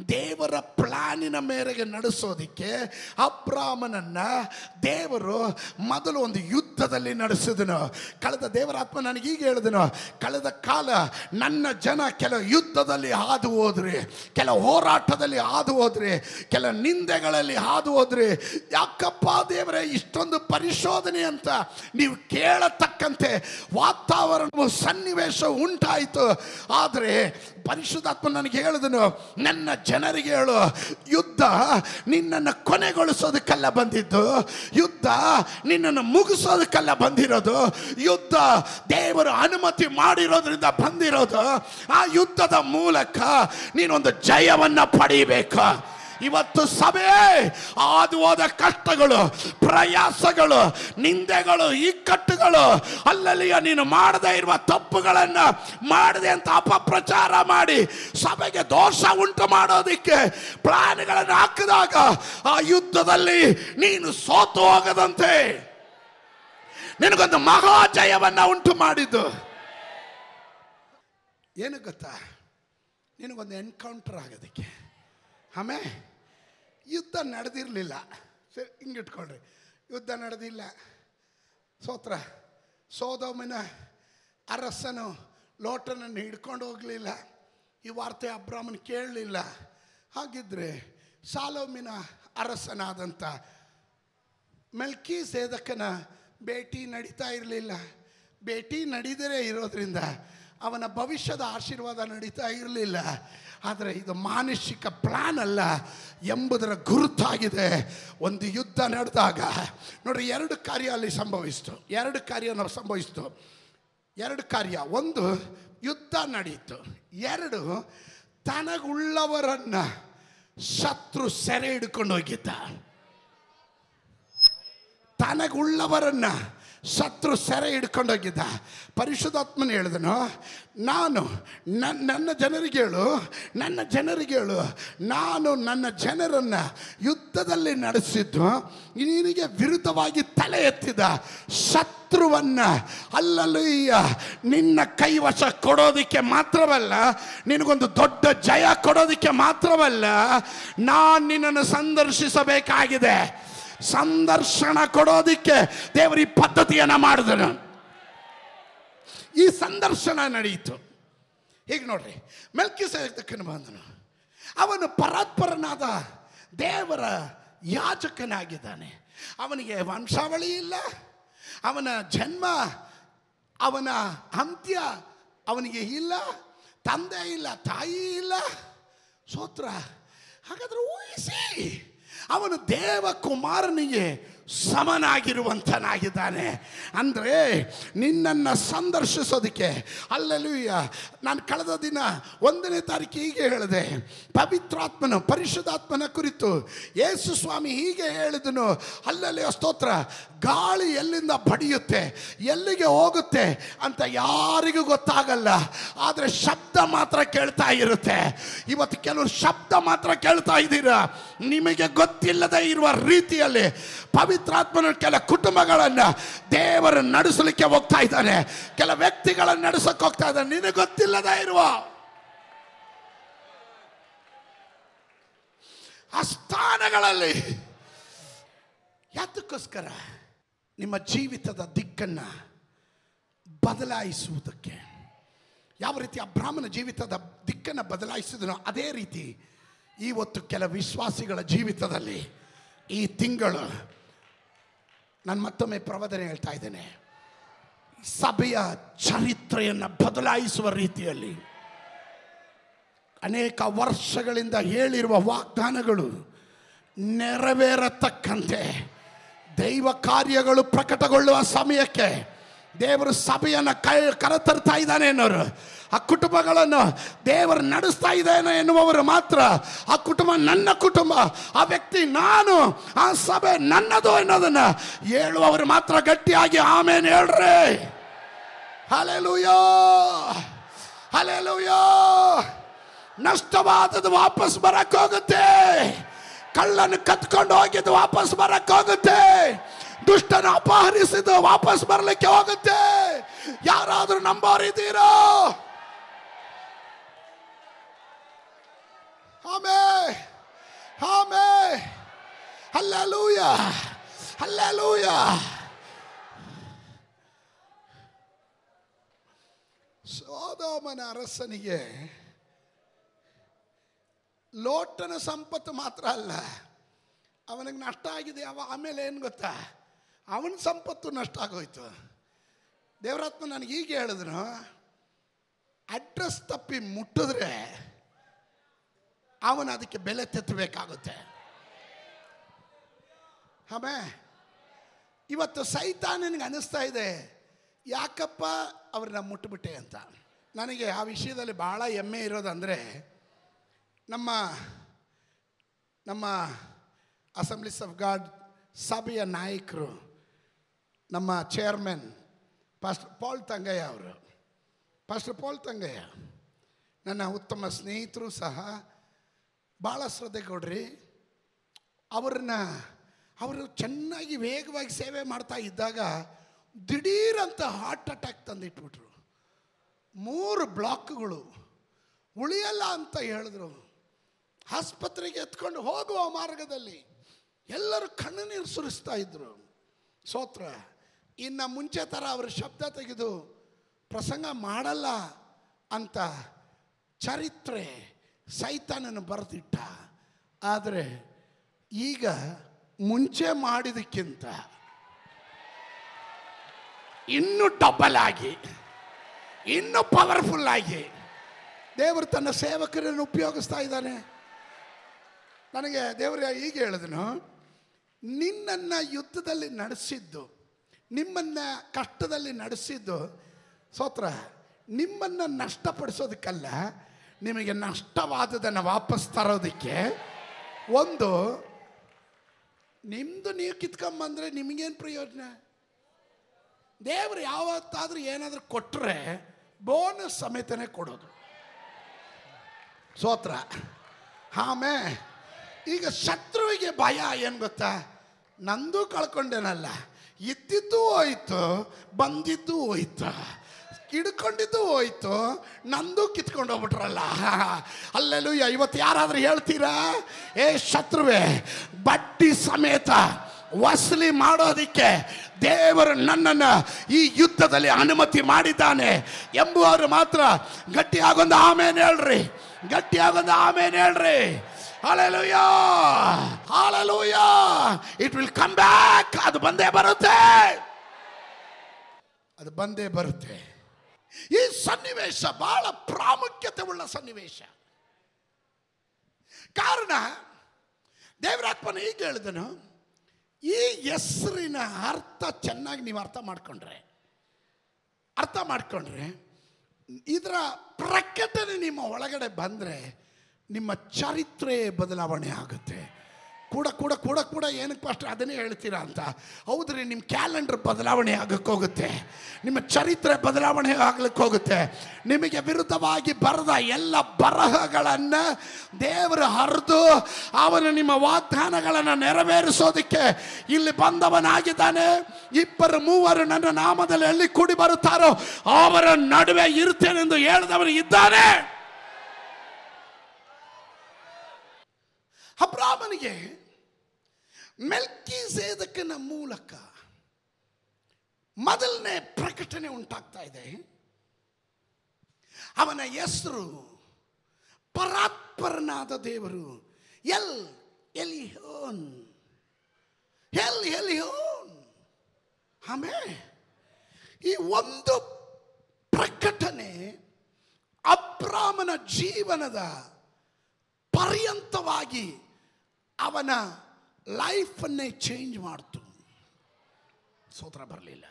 ದೇವರ ಪ್ಲಾನಿನ ಮೇರೆಗೆ ನಡೆಸೋದಿಕ್ಕೆ ಅಬ್ರಾಹ್ಮನನ್ನ ದೇವರು ಮೊದಲು ಒಂದು ಯುದ್ಧದಲ್ಲಿ ನಡೆಸಿದನು. ಕಳೆದ ದೇವರಾತ್ಮ ನನಗೀಗ ಹೇಳಿದನು, ಕಳೆದ ಕಾಲ ನನ್ನ ಜನ ಕೆಲ ಯುದ್ಧದಲ್ಲಿ ಹಾದು ಹೋದ್ರಿ, ಕೆಲ ಹೋರಾಟದಲ್ಲಿ ಹಾದು ಹೋದ್ರಿ, ಕೆಲ ನಿಂದೆಗಳಲ್ಲಿ ಹಾದು ಹೋದ್ರಿ, ಯಾಕಪ್ಪ ದೇವರೇ, ಇಷ್ಟೊಂದು ಪರಿಶೋಧನೆ ಅಂತ ನೀವು ಕೇಳತಕ್ಕಂತೆ ವಾತಾವರಣವು ಸನ್ನಿವೇಶ ಉಂಟಾಯಿತು. ಆದರೆ ಪರಿಶುದ್ಧಾತ್ಮ ನನಗೆ ಹೇಳಿದನು, ನನ್ನ ಜನರಿಗೆ ಹೇಳು, ಯುದ್ಧ ನಿನ್ನನ್ನು ಕೊನೆಗೊಳಿಸೋದಕ್ಕೆಲ್ಲ ಬಂದಿದ್ದು, ಯುದ್ಧ ನಿನ್ನನ್ನು ಮುಗಿಸೋದಕ್ಕೆಲ್ಲ ಬಂದಿರೋದು, ಯುದ್ಧ ದೇವರು ಅನುಮತಿ ಮಾಡಿರೋದ್ರಿಂದ ಬಂದಿರೋದು, ಆ ಯುದ್ಧದ ಮೂಲಕ ನೀನೊಂದು ಜಯವನ್ನು ಪಡೀಬೇಕು ಇವತ್ತು ಸಭೆ ಆದುವಾದ ಹೋದ ಕಷ್ಟಗಳು, ಪ್ರಯಾಸಗಳು, ನಿಂದೆಗಳು ಇಕ್ಕಟ್ಟುಗಳು ಅಲ್ಲಲ್ಲಿಯ ನೀನು ಮಾಡದೇ ಇರುವ ತಪ್ಪುಗಳನ್ನು ಮಾಡದೆ ಅಂತ ಅಪಪ್ರಚಾರ ಮಾಡಿ ಸಭೆಗೆ ದೋಷ ಉಂಟು ಮಾಡೋದಕ್ಕೆ ಪ್ಲಾನ್ಗಳನ್ನು ಹಾಕಿದಾಗ ಆ ಯುದ್ಧದಲ್ಲಿ ನೀನು ಸೋತು ಹೋಗದಂತೆ. ನಿನಗೊಂದು ಮಹಾ ಜಯವನ್ನ ಉಂಟು ಮಾಡಿದ್ದು. ಏನು ಗೊತ್ತಾ? ನಿನಗೊಂದು ಎನ್ಕೌಂಟರ್ ಆಗೋದಕ್ಕೆ. ಆಮೇಲೆ ಯುದ್ಧ ನಡೆದಿರಲಿಲ್ಲ. ಸರಿ ಹಿಂಗಿಟ್ಕೊಳ್ರಿ ಯುದ್ಧ ನಡೆದಿಲ್ಲ. ಸೋತ್ರ, ಸೋದೋಮಿನ ಅರಸನು ಲೋಟನನ್ನು ಹಿಡ್ಕೊಂಡು ಹೋಗಲಿಲ್ಲ. ಈ ವಾರ್ತೆ ಅಬ್ರಾಹ್ಮನ್ ಕೇಳಲಿಲ್ಲ. ಹಾಗಿದ್ರೆ ಸಾಲೋಮಿನ ಅರಸನಾದಂಥ ಮೆಲ್ಕಿ ಸೇದಕನ ಭೇಟಿ ನಡೀತಾ ಇರಲಿಲ್ಲ. ಭೇಟಿ ನಡೀದರೆ ಇರೋದ್ರಿಂದ ಅವನ ಭವಿಷ್ಯದ ಆಶೀರ್ವಾದ ನಡೀತಾ ಇರಲಿಲ್ಲ. ಆದರೆ ಇದು ಮಾನಸಿಕ ಪ್ಲಾನ್ ಅಲ್ಲ ಎಂಬುದರ ಗುರುತಾಗಿದೆ. ಒಂದು ಯುದ್ಧ ನಡೆದಾಗ ನೋಡಿ ಎರಡು ಕಾರ್ಯ ಅಲ್ಲಿ ಸಂಭವಿಸ್ತು. ಎರಡು ಕಾರ್ಯ ಸಂಭವಿಸ್ತು. ಎರಡು ಕಾರ್ಯ. ಒಂದು, ಯುದ್ಧ ನಡೆಯಿತು ಎರಡು, ತನಗುಳ್ಳವರನ್ನು ಶತ್ರು ಸೆರೆ ಹಿಡ್ಕೊಂಡು ಹೋಗಿದ್ದ. ತನಗುಳ್ಳವರನ್ನ ಶತ್ರು ಸೆರೆ ಹಿಡ್ಕೊಂಡೋಗಿದ್ದ ಪರಿಶುದ್ಧಾತ್ಮನ ಹೇಳಿದನು, ನಾನು ನನ್ನ ನನ್ನ ಜನರಿಗೆ ಹೇಳು, ನನ್ನ ಜನರಿಗೆ ಹೇಳು. ನಾನು ನನ್ನ ಜನರನ್ನು ಯುದ್ಧದಲ್ಲಿ ನಡೆಸಿದ್ದು, ನಿನಗೆ ವಿರುದ್ಧವಾಗಿ ತಲೆ ಎತ್ತಿದ ಶತ್ರುವನ್ನ ಅಲ್ಲಲ್ಲಯ್ಯ ನಿನ್ನ ಕೈವಶ ಕೊಡೋದಕ್ಕೆ ಮಾತ್ರವಲ್ಲ, ನಿನಗೊಂದು ದೊಡ್ಡ ಜಯ ಕೊಡೋದಕ್ಕೆ ಮಾತ್ರವಲ್ಲ, ನಾನು ನಿನ್ನನ್ನು ಸಂದರ್ಶಿಸಬೇಕಾಗಿದೆ. ಸಂದರ್ಶನ ಕೊಡೋದಿಕ್ಕೆ ದೇವರ ಈ ಪದ್ಧತಿಯನ್ನ ಮಾಡಿದನು ಈ ಸಂದರ್ಶನ ನಡೆಯಿತು ಹೀಗೆ ನೋಡ್ರಿ ಮೆಲ್ಕಿ ತಕ್ಕನ ಬಂದನು. ಅವನು ಪರಾತ್ಪರನಾದ ದೇವರ ಯಾಜಕನಾಗಿದ್ದಾನೆ. ಅವನಿಗೆ ವಂಶಾವಳಿ ಇಲ್ಲ. ಅವನ ಜನ್ಮ, ಅವನ ಅಂತ್ಯ ಅವನಿಗೆ ಇಲ್ಲ. ತಂದೆ ಇಲ್ಲ, ತಾಯಿ ಇಲ್ಲ. ಸೋತ್ರ ಹಾಗಾದ್ರೆ ಊಹಿಸಿ. ಅವನು ದೇವ ಕುಮಾರನಿಗೆ ಸಮನಾಗಿರುವಂತನಾಗಿದ್ದಾನೆ. ಅಂದರೆ ನಿನ್ನನ್ನು ಸಂದರ್ಶಿಸೋದಕ್ಕೆ, ಅಲ್ಲೆಲೂಯ್ಯ, ನಾನು ಕಳೆದ ದಿನ ಒಂದನೇ ತಾರೀಕು ಹೀಗೆ ಹೇಳಿದೆ. ಪವಿತ್ರಾತ್ಮನ, ಪರಿಶುದ್ಧಾತ್ಮನ ಕುರಿತು ಯೇಸು ಸ್ವಾಮಿ ಹೀಗೆ ಹೇಳಿದನು. ಅಲ್ಲಲ್ಲಿ ಸ್ತೋತ್ರ, ಗಾಳಿ ಎಲ್ಲಿಂದ ಬಡಿಯುತ್ತೆ, ಎಲ್ಲಿಗೆ ಹೋಗುತ್ತೆ ಅಂತ ಯಾರಿಗೂ ಗೊತ್ತಾಗಲ್ಲ. ಆದರೆ ಶಬ್ದ ಮಾತ್ರ ಕೇಳ್ತಾ ಇರುತ್ತೆ. ಇವತ್ತು ಕೆಲವರು ಶಬ್ದ ಮಾತ್ರ ಕೇಳ್ತಾ ಇದ್ದೀರಾ? ನಿಮಗೆ ಗೊತ್ತಿಲ್ಲದೆ ಇರುವ ರೀತಿಯಲ್ಲಿ ಪವಿತ್ರಾತ್ಮನ ಕೆಲ ಕುಟುಂಬಗಳನ್ನು ದೇವರು ನಡೆಸಲಿಕ್ಕೆ ಹೋಗ್ತಾ ಇದ್ದಾನೆ. ಕೆಲ ವ್ಯಕ್ತಿಗಳನ್ನು ನಡೆಸಕ್ಕೆ ಹೋಗ್ತಾ ಇದ್ದಾನೆ. ನಿನಗೆ ಗೊತ್ತಿಲ್ಲದ ಇರುವ. ಆ ಸ್ಥಾನಗಳಲ್ಲಿ ಯಾತಕ್ಕೋಸ್ಕರ ನಿಮ್ಮ ಜೀವಿತದ ದಿಕ್ಕನ್ನು ಬದಲಾಯಿಸುವುದಕ್ಕೆ, ಯಾವ ರೀತಿ ಬ್ರಾಹ್ಮಣ ಜೀವಿತದ ದಿಕ್ಕನ್ನು ಬದಲಾಯಿಸಿದನೋ ಅದೇ ರೀತಿ ಇವತ್ತು ಕೆಲ ವಿಶ್ವಾಸಿಗಳ ಜೀವಿತದಲ್ಲಿ ಈ ತಿಂಗಳು ನಾನು ಮತ್ತೊಮ್ಮೆ ಪ್ರವಾದನೆ ಹೇಳ್ತಾ ಇದ್ದೇನೆ. ಸಭೆಯ ಚರಿತ್ರೆಯನ್ನು ಬದಲಾಯಿಸುವ ರೀತಿಯಲ್ಲಿ ಅನೇಕ ವರ್ಷಗಳಿಂದ ಹೇಳಿರುವ ವಾಗ್ದಾನಗಳು ನೆರವೇರತಕ್ಕಂತೆ ದೈವ ಕಾರ್ಯಗಳು ಪ್ರಕಟಗೊಳ್ಳುವ ಸಮಯಕ್ಕೆ ದೇವರು ಸಭೆಯನ್ನು ಕರೆತರ್ತಾ ಇದ್ದಾನೆ ಅನ್ನೋರು ಆ ಕುಟುಂಬಗಳನ್ನು ದೇವರು ನಡೆಸ್ತಾ ಇದ್ದಾನೆ ಎನ್ನುವವರು ಮಾತ್ರ. ಆ ಕುಟುಂಬ ನನ್ನ ಕುಟುಂಬ. ಆ ವ್ಯಕ್ತಿ ನಾನು. ಆ ಸಭೆ ನನ್ನದು ಅನ್ನೋದನ್ನು ಹೇಳುವವರು ಮಾತ್ರ ಗಟ್ಟಿಯಾಗಿ ಆಮೇಲೆ ಹೇಳ್ರಿ. ಹಲೆಲುಯೋ ಹಲೆಲುಯೋ ನಷ್ಟವಾದದ್ದು ವಾಪಸ್ ಬರಕ್ಕೋಗುತ್ತೆ. ಕಳ್ಳನ್ನು ಕತ್ಕೊಂಡು ಹೋಗಿದ್ದು ವಾಪಸ್ ಬರಕ್ಕೆ ಹೋಗುತ್ತೆ ದುಷ್ಟನ ಅಪಹರಿಸಿದ್ದು ವಾಪಸ್ ಬರ್ಲಿಕ್ಕೆ ಹೋಗುತ್ತೆ ಯಾರಾದ್ರೂ ನಂಬೋರಿದ್ದೀರೋ ಆಮೇ ಆಮೇ ಅಲ್ಲೂಯ ಅಲ್ಲೂಯ ಸೋದೋಮನ ಅರಸನಿಗೆ ಲೋಟನ ಸಂಪತ್ತು ಮಾತ್ರ ಅಲ್ಲ ಅವನಿಗೆ ನಷ್ಟ ಆಗಿದೆ ಅವ ಆಮೇಲೆ ಏನು ಗೊತ್ತಾ ಅವನ ಸಂಪತ್ತು ನಷ್ಟ ಆಗೋಯ್ತು. ದೇವರಾತ್ಮ ನನಗೆ ಹೀಗೆ ಹೇಳಿದ್ರು, ಅಡ್ರೆಸ್ ತಪ್ಪಿ ಮುಟ್ಟಿದ್ರೆ ಅವನು ಅದಕ್ಕೆ ಬೆಲೆ ತೆತ್ತಬೇಕಾಗುತ್ತೆ. ಆಮೇ, ಇವತ್ತು ಸೈತಾನನಿಗೆ ಅನ್ನಿಸ್ತಾ ಇದೆ, ಯಾಕಪ್ಪ ಅವ್ರನ್ನ ಮುಟ್ಟುಬಿಟ್ಟೆ ಅಂತ? ನನಗೆ ಆ ವಿಷಯದಲ್ಲಿ ಭಾಳ ಹೆಮ್ಮೆ ಇರೋದಂದರೆ, ನಮ್ಮ ನಮ್ಮ ಅಸೆಂಬ್ಲೀಸ್ ಆಫ್ ಗಾಡ್ ಸಭೆಯ ನಾಯಕರು ನಮ್ಮ ಚೇರ್ಮನ್ ಪಾಸ್ಟರ್ ಪಾಲ್ ತಂಗಯ್ಯ ಅವರು. ಪಾಸ್ಟರ್ ಪಾಲ್ ತಂಗಯ್ಯ ನನ್ನ ಉತ್ತಮ ಸ್ನೇಹಿತರು ಸಹ ಭಾಳ ಶ್ರದ್ಧೆ ಕೊಡ್ರಿ. ಅವ್ರನ್ನ, ಅವರು ಚೆನ್ನಾಗಿ ವೇಗವಾಗಿ ಸೇವೆ ಮಾಡ್ತಾ ಇದ್ದಾಗ ದಿಢೀರಂತ ಹಾರ್ಟ್ ಅಟ್ಯಾಕ್ ತಂದಿಟ್ಬಿಟ್ರು. ಮೂರು ಬ್ಲಾಕ್ಗಳು ಉಳಿಯಲ್ಲ ಅಂತ ಹೇಳಿದ್ರು. ಆಸ್ಪತ್ರೆಗೆ ಎತ್ಕೊಂಡು ಹೋಗುವ ಮಾರ್ಗದಲ್ಲಿ ಎಲ್ಲರೂ ಕಣ್ಣು ನೀರು ಸುರಿಸ್ತಾ ಇದ್ದರು ಸೋತ್ರ ಇನ್ನು ಮುಂಚೆ ಥರ ಅವರು ಶಬ್ದ ತೆಗೆದು ಪ್ರಸಂಗ ಮಾಡಲ್ಲ ಅಂತ ಚರಿತ್ರೆ ಸೈತಾನನ್ನು ಬರೆದಿಟ್ಟ. ಆದರೆ ಈಗ ಮುಂಚೆ ಮಾಡಿದಕ್ಕಿಂತ ಇನ್ನೂ ಡಬಲ್ ಆಗಿ, ಇನ್ನೂ ಪವರ್ಫುಲ್ ಆಗಿ ದೇವರು ತನ್ನ ಸೇವಕರನ್ನು ಉಪಯೋಗಿಸ್ತಾ ಇದ್ದಾನೆ. ನನಗೆ ದೇವರು ಈಗ ಹೇಳಿದನು ನಿನ್ನನ್ನು ಯುದ್ಧದಲ್ಲಿ ನಡೆಸಿದ್ದು ನಿಮ್ಮನ್ನು ಕಷ್ಟದಲ್ಲಿ ನಡೆಸಿದ್ದು, ಸೋತ್ರ, ನಿಮ್ಮನ್ನು ನಷ್ಟಪಡಿಸೋದಕ್ಕಲ್ಲ, ನಿಮಗೆ ನಷ್ಟವಾದದನ್ನು ವಾಪಸ್ ತರೋದಕ್ಕೆ ಒಂದು ನಿಮ್ಮದು ನೀವು ಕಿತ್ಕೊಂಬಂದ್ರೆ ನಿಮಗೇನು ಪ್ರಯೋಜನ? ದೇವರು ಯಾವತ್ತಾದ್ರೂ ಏನಾದರೂ ಕೊಟ್ಟರೆ ಬೋನಸ್ ಸಮೇತನೇ ಕೊಡೋದು. ಸೋತ್ರ, ಆಮೇ, ಈಗ ಶತ್ರುವಿಗೆ ಭಯ ಏನು ಗೊತ್ತಾ? ನಂದು ಕಳ್ಕೊಂಡೇನಲ್ಲ. ಇದ್ದಿದ್ದು ಹೋಯ್ತು, ಬಂದಿದ್ದು ಹೋಯ್ತು ಹಿಡ್ಕೊಂಡಿದ್ದು ಹೋಯ್ತು, ನಂದು ಕಿತ್ಕೊಂಡು ಹೋಗ್ಬಿಟ್ರಲ್ಲ. ಅಲ್ಲೆಲ್ಲೂ ಇವತ್ತು ಯಾರಾದ್ರೂ ಹೇಳ್ತೀರಾ? ಏ ಶತ್ರುವೆ ಬಟ್ಟಿ ಸಮೇತ ವಸೂಲಿ ಮಾಡೋದಕ್ಕೆ ದೇವರು ನನ್ನನ್ನು ಈ ಯುದ್ಧದಲ್ಲಿ ಅನುಮತಿ ಮಾಡಿದ್ದಾನೆ ಎಂಬುವರು ಮಾತ್ರ ಗಟ್ಟಿಯಾಗೊಂದು ಆಮೇಲೆ ಹೇಳ್ರಿ, ಗಟ್ಟಿಯಾಗೊಂದು ಆಮೇಲೆ ಹೇಳ್ರಿ. Hallelujah Hallelujah! It will come back. ಅದು ಬಂದೇ ಬರುತ್ತೆ. ಅದು ಬಂದೇ ಬರುತ್ತೆ. ಈ ಸನ್ನಿವೇಶ ಬಹಳ ಪ್ರಾಮುಖ್ಯತೆ ಉಳ್ಳ ಸನ್ನಿವೇಶ. ಕಾರಣ, ದೇವರಾತ್ಮನ ಈಗ ಹೇಳಿದನು, ಈ ಹೆಸರಿನ ಅರ್ಥ ಚೆನ್ನಾಗಿ ನೀವು ಅರ್ಥ ಮಾಡ್ಕೊಂಡ್ರೆ. ಅರ್ಥ ಮಾಡ್ಕೊಂಡ್ರೆ, ಇದರ ಪ್ರಕಟಣೆ ನಿಮ್ಮ ಒಳಗಡೆ ಬಂದರೆ ನಿಮ್ಮ ಚರಿತ್ರೆ ಬದಲಾವಣೆ ಆಗುತ್ತೆ. ಕೂಡ ಕೂಡ ಕೂಡ ಕೂಡ ಏನಕ್ಕೆ ಅಷ್ಟು ಅದನ್ನೇ ಹೇಳ್ತೀರಾ ಅಂತ? ಹೌದ್ರಿ, ನಿಮ್ಮ ಕ್ಯಾಲೆಂಡರ್ ಬದಲಾವಣೆ ಆಗಕ್ಕೆ ಹೋಗುತ್ತೆ. ನಿಮ್ಮ ಚರಿತ್ರೆ ಬದಲಾವಣೆ ಆಗ್ಲಿಕ್ಕೆ ಹೋಗುತ್ತೆ. ನಿಮಗೆ ವಿರುದ್ಧವಾಗಿ ಬರೆದ ಎಲ್ಲ ಬರಹಗಳನ್ನು ದೇವರು ಹರಿದು ಅವನು ನಿಮ್ಮ ವಾಗ್ದಾನಗಳನ್ನು ನೆರವೇರಿಸೋದಕ್ಕೆ ಇಲ್ಲಿ ಬಂದವನಾಗಿದ್ದಾನೆ. ಇಬ್ಬರು ಮೂವರು ನನ್ನ ನಾಮದಲ್ಲಿ ಎಲ್ಲಿ ಕೂಡಿ ಬರುತ್ತಾರೋ ಅವರ ನಡುವೆ ಇರ್ತೇನೆಂದು ಹೇಳಿದವನು ಇದ್ದಾನೆ. ಅಬ್ರಾಮನಿಗೆ ಮೆಲ್ಕಿಸೇದಕನ ಮೂಲಕ ಮೊದಲನೇ ಪ್ರಕಟಣೆ ಉಂಟಾಗ್ತಾ ಇದೆ. ಅವನ ಹೆಸರು ಪರಾತ್ಪರನಾದ ದೇವರು ಎಲ್ ಎಲಿಹೋನ್. ಎಲ್ ಎಲಿಹೋನ್. ಆಮೇಲೆ ಈ ಒಂದು ಪ್ರಕಟಣೆ ಅಬ್ರಾಮನ ಜೀವನದ ಪರ್ಯಂತವಾಗಿ ಅವನ ಲೈಫನ್ನೇ ಚೇಂಜ್ ಮಾಡ್ತು. ಸ್ತೋತ್ರ ಬರಲಿಲ್ಲ.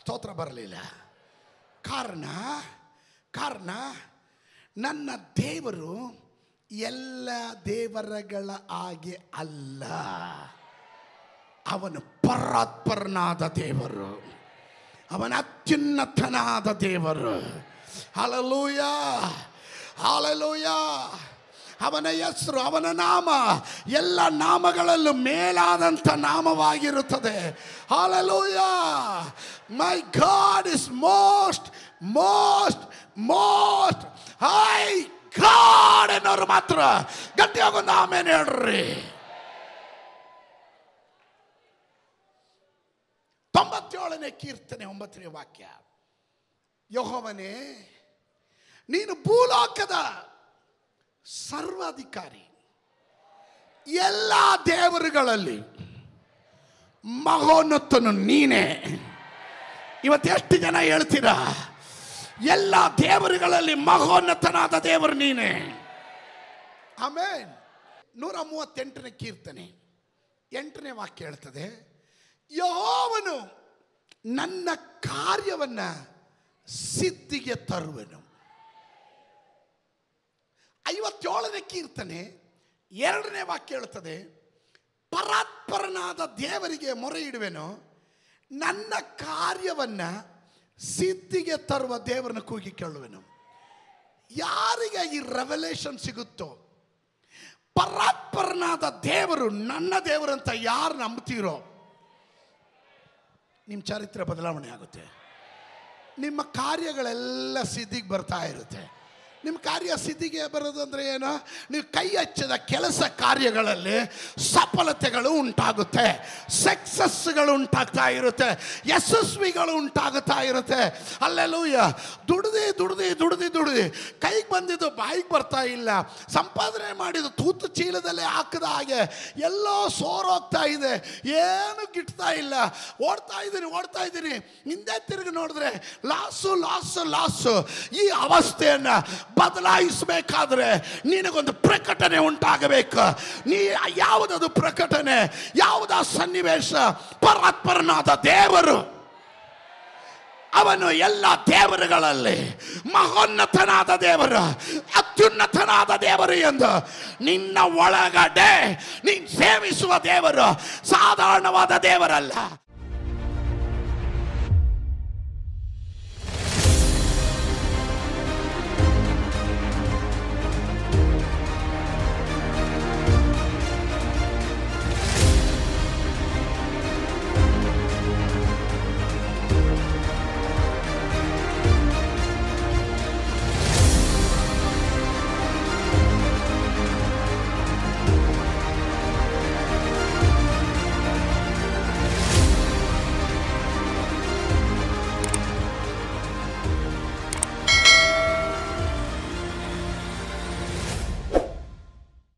ಸ್ತೋತ್ರ ಬರಲಿಲ್ಲ. ಕಾರಣ ಕಾರಣ ನನ್ನ ದೇವರು ಎಲ್ಲ ದೇವರಗಳ ಹಾಗೆ ಅಲ್ಲ. ಅವನು ಪರಾತ್ಪರನಾದ ದೇವರು. ಅವನ ಅತ್ಯುನ್ನತನಾದ ದೇವರು. ಹಲಲೂಯ ಹಾಲಲೂಯ ಅವನ ಹೆಸರು, ಅವನ ನಾಮ, ಎಲ್ಲ ನಾಮಗಳಲ್ಲೂ ಮೇಲಾದಂಥ ನಾಮವಾಗಿರುತ್ತದೆ. Hallelujah my God is most most most high God ಅನ್ನೋರು ಮಾತ್ರ ಗಟ್ಟಿಯಾಗೊಂದು ಆಮೇಲೆ ಹೇಳ್ರಿ. ತೊಂಬತ್ತೇಳನೇ ಕೀರ್ತನೆ, ಒಂಬತ್ತನೇ ವಾಕ್ಯ. ಯಹೋವನೇ, ನೀನು ಭೂಲೋಕದ ಸರ್ವಾಧಿಕಾರಿ. ಎಲ್ಲ ದೇವರುಗಳಲ್ಲಿ ಮಹೋನ್ನತನು ನೀನೇ. ಇವತ್ತು ಎಷ್ಟು ಜನ ಹೇಳ್ತೀರಾ? ಎಲ್ಲ ದೇವರುಗಳಲ್ಲಿ ಮಹೋನ್ನತನಾದ ದೇವರು ನೀನೇ. ಆಮೇಲೆ ನೂರ ಮೂವತ್ತೆಂಟನೇ ಕೀರ್ತನೆ. ಎಂಟನೇ ವಾಕ್ಯ ಹೇಳ್ತದೆ, ಯಹೋವನು ನನ್ನ ಕಾರ್ಯವನ್ನ ಸಿದ್ಧಿಗೆ ತರುವನು. ಐವತ್ತೇಳನೇ ಕೀರ್ತನೆ ಎರಡನೇ ವಾಕ್ಯ ಹೇಳುತ್ತದೆ, ಪರಾತ್ಪರನಾದ ದೇವರಿಗೆ ಮೊರೆ ಇಡುವೆನು, ನನ್ನ ಕಾರ್ಯವನ್ನು ಸಿದ್ಧಿಗೆ ತರುವ ದೇವರನ್ನು ಕೂಗಿ ಕೇಳುವೆನು. ಯಾರಿಗೆ ಈ ರೆವಲೇಷನ್ ಸಿಗುತ್ತೋ, ಪರಾತ್ಪರನಾದ ದೇವರು ನನ್ನ ದೇವರಂತ ಯಾರು ನಂಬ್ತೀರೋ ನಿಮ್ಮ ಚರಿತ್ರೆ ಬದಲಾವಣೆ ಆಗುತ್ತೆ. ನಿಮ್ಮ ಕಾರ್ಯಗಳೆಲ್ಲ ಸಿದ್ಧಿಗೆ ಬರ್ತಾ ಇರುತ್ತೆ. ನಿಮ್ಮ ಕಾರ್ಯ ಸಿದ್ಧಿಗೆ ಬರೋದು ಅಂದರೆ ಏನು? ನೀವು ಕೈ ಹಚ್ಚಿದ ಕೆಲಸ ಕಾರ್ಯಗಳಲ್ಲಿ ಸಫಲತೆಗಳು ಉಂಟಾಗುತ್ತೆ. ಸಕ್ಸಸ್ಗಳು ಉಂಟಾಗ್ತಾ ಇರುತ್ತೆ. ಯಶಸ್ವಿಗಳು ಉಂಟಾಗುತ್ತಾ ಇರುತ್ತೆ. ಅಲ್ಲೆಲ್ಲೂಯ್ಯ ದುಡ್ದು ದುಡ್ದು ದುಡ್ದು ದುಡ್ದು. ಕೈಗೆ ಬಂದಿದ್ದು ಬಾಯಿಗೆ ಬರ್ತಾ ಇಲ್ಲ. ಸಂಪಾದನೆ ಮಾಡಿದ್ದು ತೂತು ಚೀಲದಲ್ಲಿ ಹಾಕದ ಹಾಗೆ ಎಲ್ಲೋ ಸೋರೋಗ್ತಾ ಇದೆ. ಏನು ಗಿಟ್ತಾ ಇಲ್ಲ. ಓಡ್ತಾ ಇದ್ದೀನಿ ಓಡ್ತಾ ಇದ್ದೀನಿ. ಹಿಂದೆ ತಿರುಗಿ ನೋಡಿದ್ರೆ ಲಾಸು ಲಾಸು ಲಾಸು. ಈ ಅವಸ್ಥೆಯನ್ನು ಬದಲಾಯಿಸಬೇಕಾದ್ರೆ ನಿನಗೊಂದು ಪ್ರಕಟಣೆ ಉಂಟಾಗಬೇಕು. ನೀ ಯಾವುದದು ಪ್ರಕಟಣೆ ಯಾವುದ ಸನ್ನಿವೇಶ? ಪರಾತ್ಪರನಾದ ದೇವರು. ಅವನು ಎಲ್ಲ ದೇವರುಗಳಲ್ಲಿ ಮಹೋನ್ನತನಾದ ದೇವರು, ಅತ್ಯುನ್ನತನಾದ ದೇವರು ಎಂದು ನಿನ್ನ ಒಳಗಡೆ ನೀನು ಸೇವಿಸುವ ದೇವರು ಸಾಧಾರಣವಾದ ದೇವರಲ್ಲ.